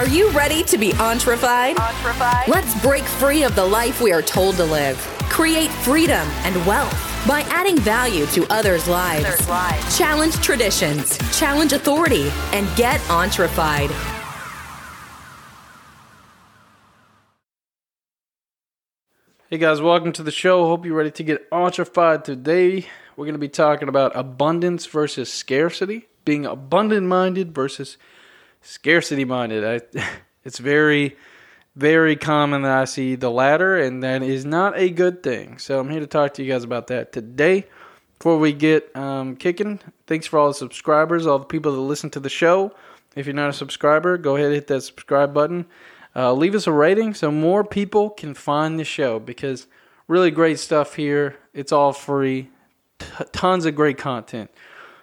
Are you ready to be entrefied? Let's break free of the life we are told to live. Create freedom and wealth by adding value to others' lives. Others' lives. Challenge traditions, challenge authority, and get entrefied. Hey guys, welcome to the show. Hope you're ready to get entrefied today. We're going to be talking about abundance versus scarcity, being abundant minded versus scarcity minded. I, it's very, very common that I see the latter, and that is not a good thing. So I'm here to talk to you guys about that today. Before we get um, kicking, thanks for all the subscribers, all the people that listen to the show. If you're not a subscriber, go ahead and hit that subscribe button. Uh, leave us a rating so more people can find the show because really great stuff here. It's all free, T- tons of great content.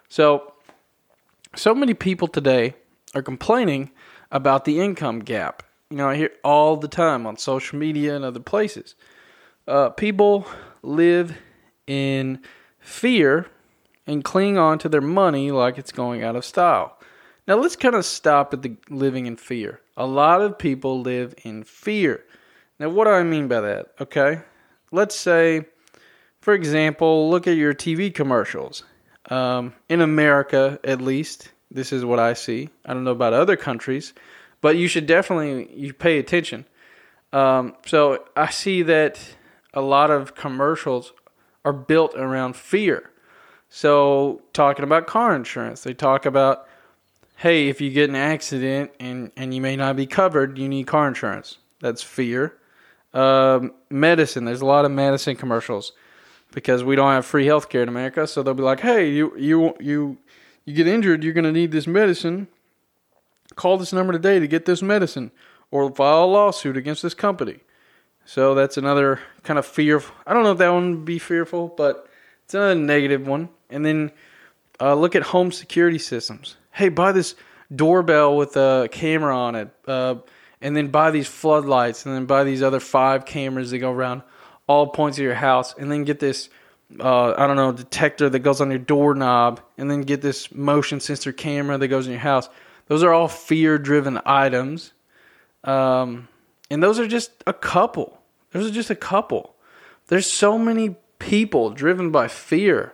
So, so many people today are complaining about the income gap. You know, I hear all the time on social media and other places. Uh, people live in fear and cling on to their money like it's going out of style. Now, let's kind of stop at the living in fear. A lot of people live in fear. Now, what do I mean by that? Okay. Let's say, for example, look at your TV commercials. Um, in America, at least, this is what I see. I don't know about other countries, but you should definitely you pay attention. Um, so I see that a lot of commercials are built around fear. So talking about car insurance, they talk about, hey, if you get an accident and and you may not be covered, you need car insurance. That's fear. Um, medicine, there's a lot of medicine commercials because we don't have free healthcare in America. So they'll be like, hey, you you you you get injured, you're going to need this medicine. Call this number today to get this medicine or file a lawsuit against this company. So that's another kind of fear. I don't know if that one would be fearful, but it's another negative one. And then uh, look at home security systems. Hey, buy this doorbell with a camera on it, uh, and then buy these floodlights, and then buy these other five cameras that go around all points of your house, and then get this uh, I don't know, detector that goes on your doorknob, and then get this motion sensor camera that goes in your house. Those are all fear driven items. Um, and those are just a couple. Those are just a couple. There's so many people driven by fear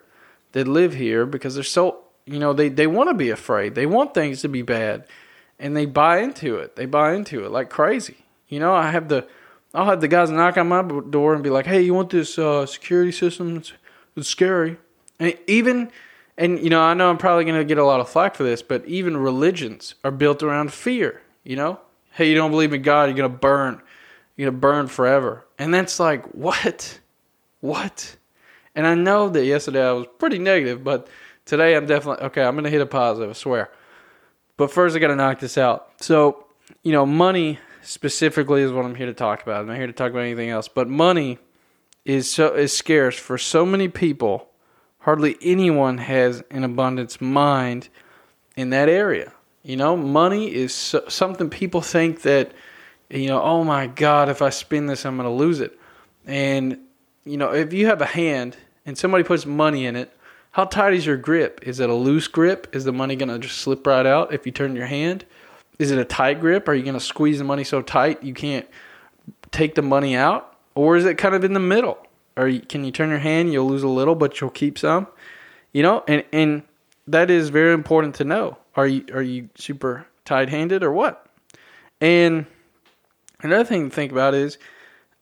that live here because they're so, you know, they, they want to be afraid. They want things to be bad. And they buy into it. They buy into it like crazy. You know, I have the. I'll have the guys knock on my door and be like, "Hey, you want this uh, security system? It's, scary." And even, and you know, I know I'm probably going to get a lot of flack for this, but even religions are built around fear. You know, hey, you don't believe in God, you're going to burn. You're going to burn forever. And that's like, what? What? And I know that yesterday I was pretty negative, but today I'm definitely okay. I'm going to hit a positive, I swear. But first, I got to knock this out. So, you know, money specifically is what I'm here to talk about. I'm not here to talk about anything else. But money is so is scarce for so many people. Hardly anyone has an abundance mind in that area. You know, money is so, something people think that, you know, oh my God, if I spend this, I'm going to lose it. And, you know, if you have a hand and somebody puts money in it, how tight is your grip? Is it a loose grip? Is the money going to just slip right out if you turn your hand? Is it a tight grip? Are you going to squeeze the money so tight you can't take the money out? Or is it kind of in the middle? Or can you turn your hand, you'll lose a little, but you'll keep some? You know, and, and that is very important to know. Are you are you super tight handed or what? And another thing to think about is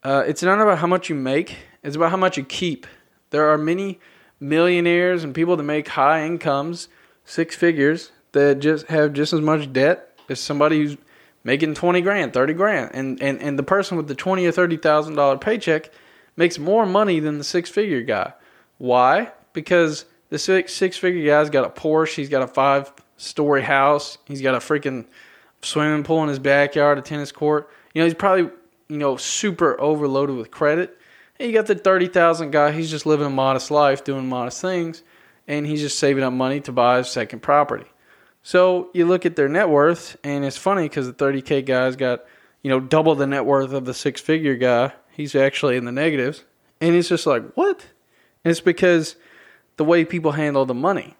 uh, it's not about how much you make, it's about how much you keep. There are many millionaires and people that make high incomes, six figures, that just have just as much debt as somebody who's making 20 grand, 30 grand. And, and, and the person with the 20 or $30,000 paycheck makes more money than the six figure guy. Why? Because the six, six figure guy's got a Porsche, he's got a five story house, he's got a freaking swimming pool in his backyard, a tennis court. You know, he's probably, you know, super overloaded with credit. And you got the 30,000 guy, he's just living a modest life, doing modest things, and he's just saving up money to buy a second property. So you look at their net worth, and it's funny because the 30K guy's got, you know, double the net worth of the six figure guy. He's actually in the negatives. And it's just like, what? And it's because the way people handle the money.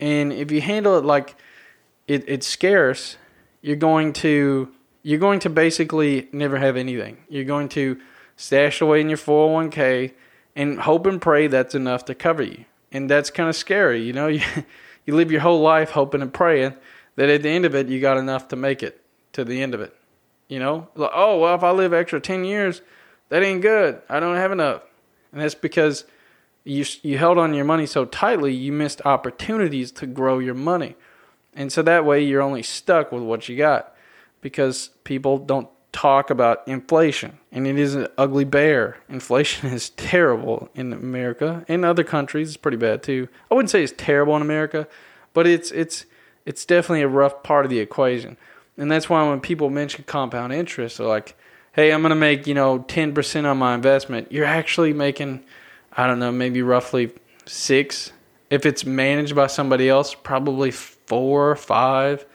And if you handle it like it, it's scarce, you're going to you're going to basically never have anything. You're going to stash away in your 401k and hope and pray that's enough to cover you. And that's kind of scary, you know. You live your whole life hoping and praying that at the end of it you got enough to make it to the end of it. You know, like, oh well, if I live extra ten years, that ain't good. I don't have enough, and that's because you you held on your money so tightly, you missed opportunities to grow your money, and so that way you're only stuck with what you got, because people don't talk about inflation, and it is an ugly bear. Inflation is terrible in America. In other countries, it's pretty bad too. I wouldn't say it's terrible in America, but it's it's it's definitely a rough part of the equation. And that's why when people mention compound interest, they're like, "Hey, I'm going to make you know 10% on my investment." You're actually making, I don't know, maybe roughly six. If it's managed by somebody else, probably four or five.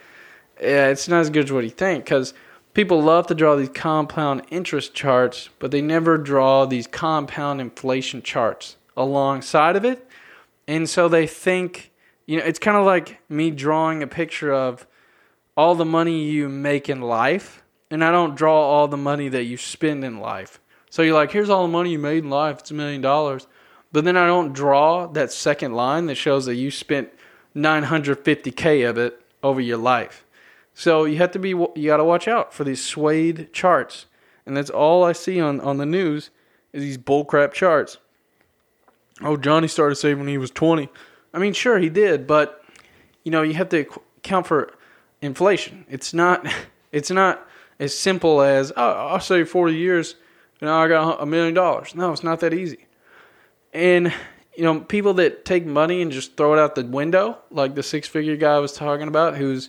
Yeah, it's not as good as what you think because people love to draw these compound interest charts, but they never draw these compound inflation charts alongside of it. And so they think, you know, it's kind of like me drawing a picture of all the money you make in life, and I don't draw all the money that you spend in life. So you're like, here's all the money you made in life, it's a million dollars. But then I don't draw that second line that shows that you spent 950k of it over your life. So you have to be you got to watch out for these swayed charts. And that's all I see on on the news is these bullcrap charts. Oh, Johnny started saving when he was 20. I mean, sure he did, but you know, you have to account for inflation. It's not it's not as simple as oh, I'll save 40 years and I got a million dollars. No, it's not that easy. And you know, people that take money and just throw it out the window, like the six-figure guy I was talking about, who's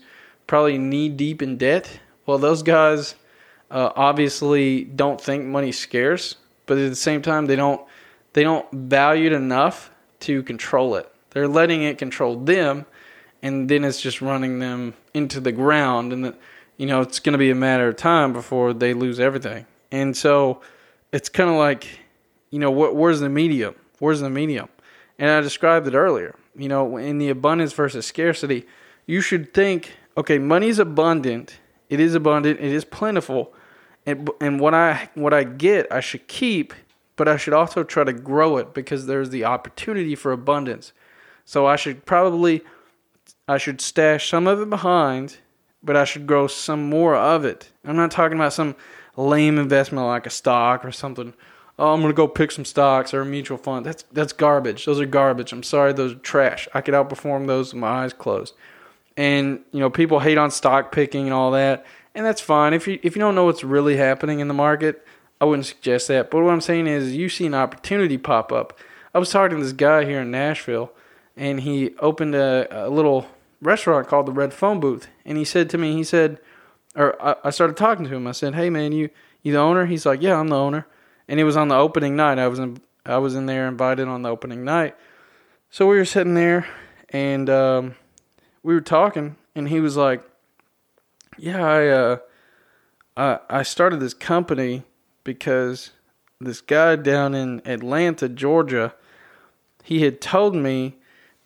probably knee deep in debt. Well, those guys uh, obviously don't think money's scarce, but at the same time, they don't they don't value it enough to control it. They're letting it control them, and then it's just running them into the ground and the, you know it's going to be a matter of time before they lose everything and so it's kind of like you know what where's the medium where's the medium and i described it earlier you know in the abundance versus scarcity you should think okay money's abundant it is abundant it is plentiful and and what i what i get i should keep but i should also try to grow it because there's the opportunity for abundance so i should probably I should stash some of it behind, but I should grow some more of it. I'm not talking about some lame investment like a stock or something. Oh, I'm gonna go pick some stocks or a mutual fund. That's that's garbage. Those are garbage. I'm sorry, those are trash. I could outperform those with my eyes closed. And you know, people hate on stock picking and all that, and that's fine. If you if you don't know what's really happening in the market, I wouldn't suggest that. But what I'm saying is, you see an opportunity pop up. I was talking to this guy here in Nashville, and he opened a, a little restaurant called the Red Phone Booth, and he said to me, he said, or I, I started talking to him. I said, "Hey man, you you the owner?" He's like, "Yeah, I'm the owner." And it was on the opening night. I was in I was in there invited on the opening night. So we were sitting there, and um, we were talking, and he was like, "Yeah, I uh, I I started this company because this guy down in Atlanta, Georgia, he had told me."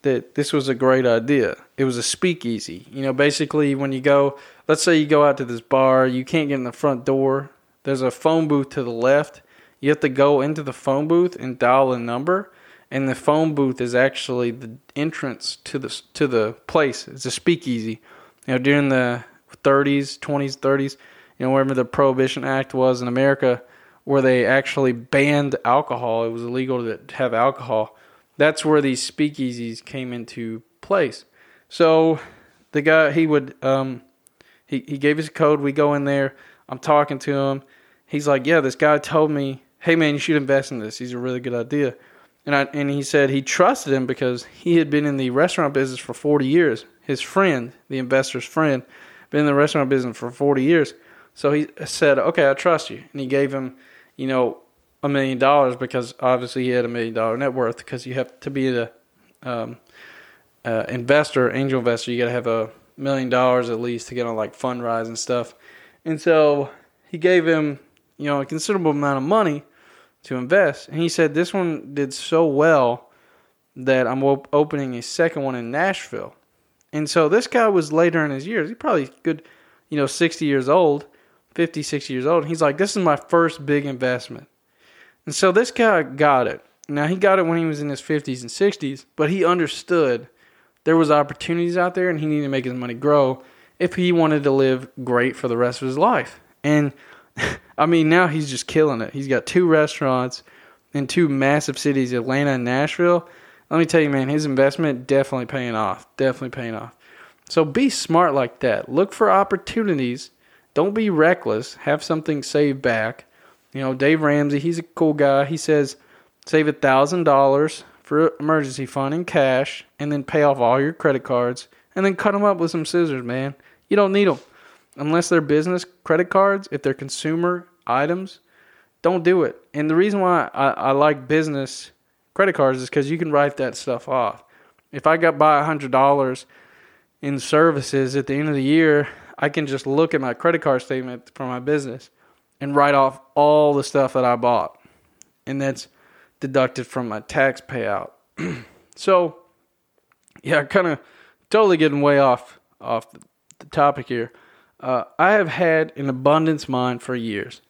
that this was a great idea. It was a speakeasy. You know, basically when you go, let's say you go out to this bar, you can't get in the front door. There's a phone booth to the left. You have to go into the phone booth and dial a number, and the phone booth is actually the entrance to the to the place. It's a speakeasy. You know, during the 30s, 20s, 30s, you know, wherever the Prohibition Act was in America, where they actually banned alcohol. It was illegal to have alcohol that's where these speakeasies came into place. So the guy he would um he he gave a code. We go in there. I'm talking to him. He's like, yeah, this guy told me, hey man, you should invest in this. He's a really good idea. And I and he said he trusted him because he had been in the restaurant business for 40 years. His friend, the investor's friend, been in the restaurant business for 40 years. So he said, okay, I trust you. And he gave him, you know, a million dollars because obviously he had a million dollar net worth because you have to be the um, uh, investor, angel investor, you got to have a million dollars at least to get on like Fundrise and stuff. And so he gave him, you know, a considerable amount of money to invest. And he said this one did so well that I'm op- opening a second one in Nashville. And so this guy was later in his years. He probably good, you know, 60 years old, 50, 60 years old. He's like, This is my first big investment. And so this guy got it. Now he got it when he was in his 50s and 60s, but he understood there was opportunities out there and he needed to make his money grow if he wanted to live great for the rest of his life. And I mean, now he's just killing it. He's got two restaurants in two massive cities, Atlanta and Nashville. Let me tell you, man, his investment definitely paying off. Definitely paying off. So be smart like that. Look for opportunities. Don't be reckless. Have something saved back. You know, Dave Ramsey, he's a cool guy. He says save a thousand dollars for emergency fund in cash, and then pay off all your credit cards, and then cut them up with some scissors, man. You don't need them unless they're business credit cards. If they're consumer items, don't do it. And the reason why I, I like business credit cards is because you can write that stuff off. If I got by a hundred dollars in services at the end of the year, I can just look at my credit card statement for my business and write off all the stuff that I bought. And that's deducted from my tax payout. so, yeah, kind of totally getting way off off the topic here. Uh, I have had an abundance mind for years.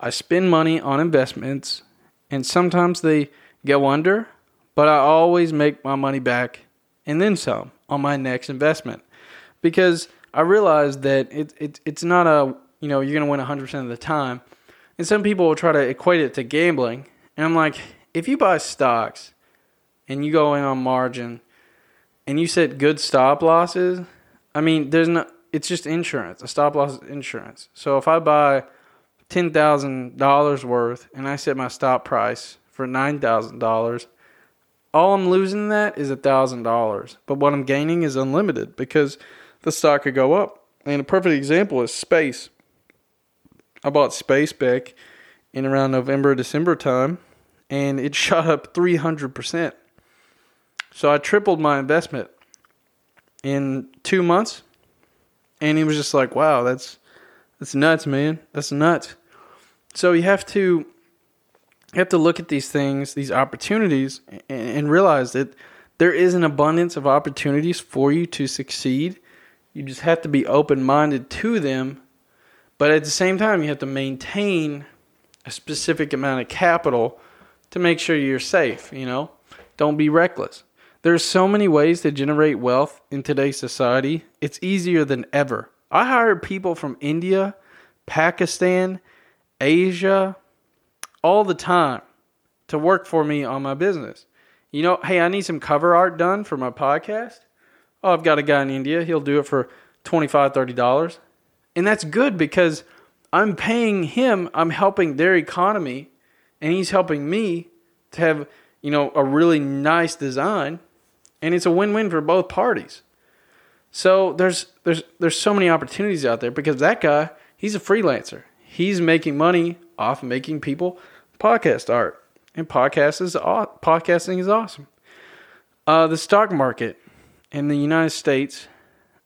I spend money on investments, and sometimes they go under, but I always make my money back and then some on my next investment. Because I realize that it, it it's not a you know you're gonna win 100 percent of the time, and some people will try to equate it to gambling, and I'm like, if you buy stocks and you go in on margin and you set good stop losses, I mean, there's no, it's just insurance. A stop loss insurance. So if I buy ten thousand dollars worth and I set my stop price for nine thousand dollars, all I'm losing that is a thousand dollars. But what I'm gaining is unlimited because the stock could go up. And a perfect example is space. I bought space back in around November, December time and it shot up 300%. So I tripled my investment in 2 months. And he was just like, "Wow, that's that's nuts, man. That's nuts." So you have to you have to look at these things, these opportunities and, and realize that there is an abundance of opportunities for you to succeed. You just have to be open-minded to them, but at the same time you have to maintain a specific amount of capital to make sure you're safe, you know? Don't be reckless. There's so many ways to generate wealth in today's society. It's easier than ever. I hire people from India, Pakistan, Asia all the time to work for me on my business. You know, hey, I need some cover art done for my podcast. Oh, I've got a guy in India. He'll do it for $25, $30. And that's good because I'm paying him, I'm helping their economy and he's helping me to have you know a really nice design and it's a win-win for both parties. So there's there's there's so many opportunities out there because that guy he's a freelancer. He's making money off making people podcast art. And podcast is podcasting is awesome. Uh, the stock market in the united states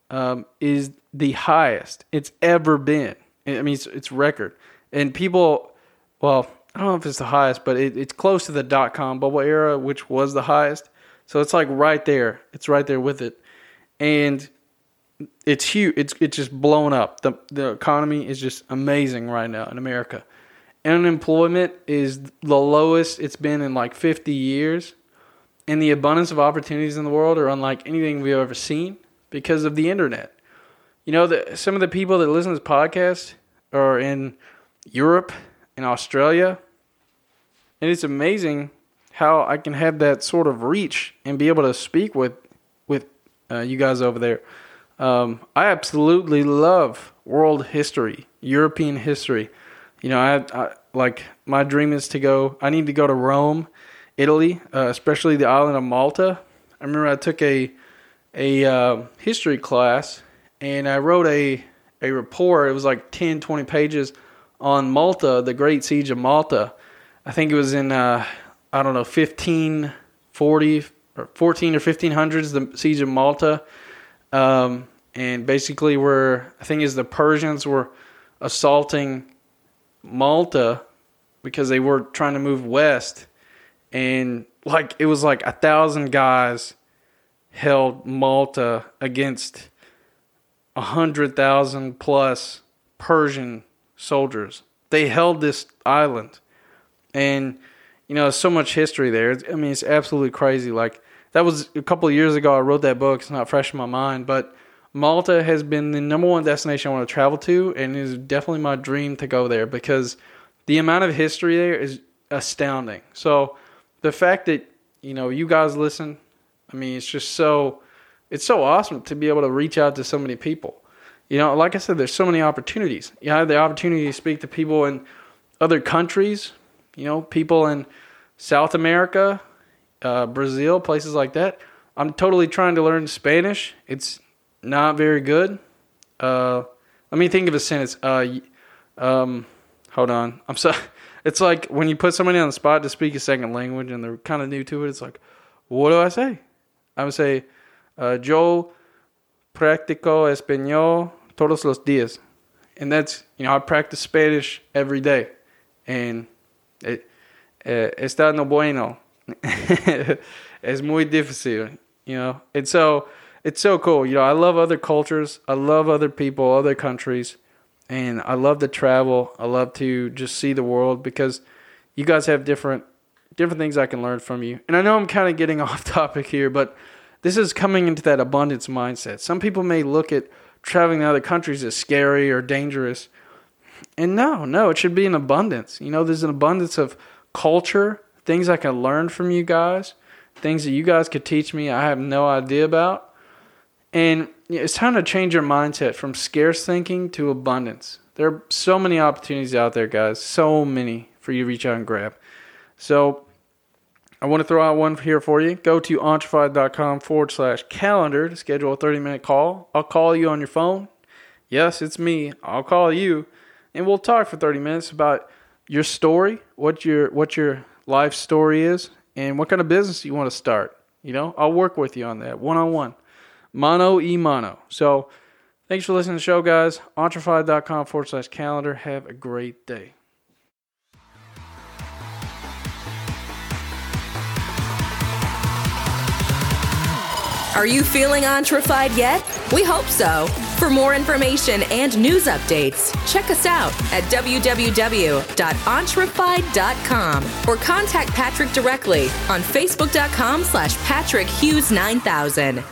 um, is the highest it's ever been. I mean it's, it's record. And people well I don't know if it's the highest, but it, it's close to the dot com bubble era, which was the highest. So it's like right there. It's right there with it, and it's huge. It's it's just blown up. the The economy is just amazing right now in America. Unemployment is the lowest it's been in like 50 years, and the abundance of opportunities in the world are unlike anything we've ever seen because of the internet. You know, the, some of the people that listen to this podcast are in Europe, in Australia, and it's amazing how I can have that sort of reach and be able to speak with with uh, you guys over there. Um, I absolutely love world history, European history. You know, I, I, like my dream is to go. I need to go to Rome, Italy, uh, especially the island of Malta. I remember I took a a uh, history class and I wrote a a report. It was like 10, 20 pages on Malta, the Great Siege of Malta I think it was in uh, I don't know 1540 or 14 or 1500s the siege of Malta, um, and basically where I think is the Persians were assaulting Malta because they were trying to move west, and like it was like a thousand guys held Malta against a hundred thousand plus Persian soldiers. They held this island, and you know, so much history there. I mean, it's absolutely crazy. Like that was a couple of years ago. I wrote that book. It's not fresh in my mind, but Malta has been the number one destination I want to travel to, and it is definitely my dream to go there because the amount of history there is astounding. So the fact that you know you guys listen, I mean, it's just so it's so awesome to be able to reach out to so many people. You know, like I said, there's so many opportunities. You have the opportunity to speak to people in other countries. You know, people in South America, uh, Brazil, places like that. I'm totally trying to learn Spanish. It's not very good. Uh, let me think of a sentence. Uh, um, hold on. I'm sorry. It's like when you put somebody on the spot to speak a second language and they're kind of new to it. It's like, what do I say? I would say, uh, yo practico español todos los días, and that's you know I practice Spanish every day, and eh, está no bueno. es muy difícil, you know. And so it's so cool. You know, I love other cultures. I love other people, other countries and I love to travel. I love to just see the world because you guys have different different things I can learn from you. And I know I'm kind of getting off topic here, but this is coming into that abundance mindset. Some people may look at traveling to other countries as scary or dangerous. And no, no, it should be an abundance. You know, there's an abundance of culture, things I can learn from you guys, things that you guys could teach me I have no idea about. And it's time to change your mindset from scarce thinking to abundance. There are so many opportunities out there, guys. So many for you to reach out and grab. So I want to throw out one here for you. Go to entrefied.com forward slash calendar to schedule a 30 minute call. I'll call you on your phone. Yes, it's me. I'll call you and we'll talk for 30 minutes about your story, what your what your life story is, and what kind of business you want to start. You know, I'll work with you on that one on one mono e mono. So thanks for listening to the show, guys. Entrefied.com forward slash calendar. Have a great day. Are you feeling entrefied yet? We hope so. For more information and news updates, check us out at www.entrefied.com or contact Patrick directly on facebook.com slash Patrick Hughes 9000.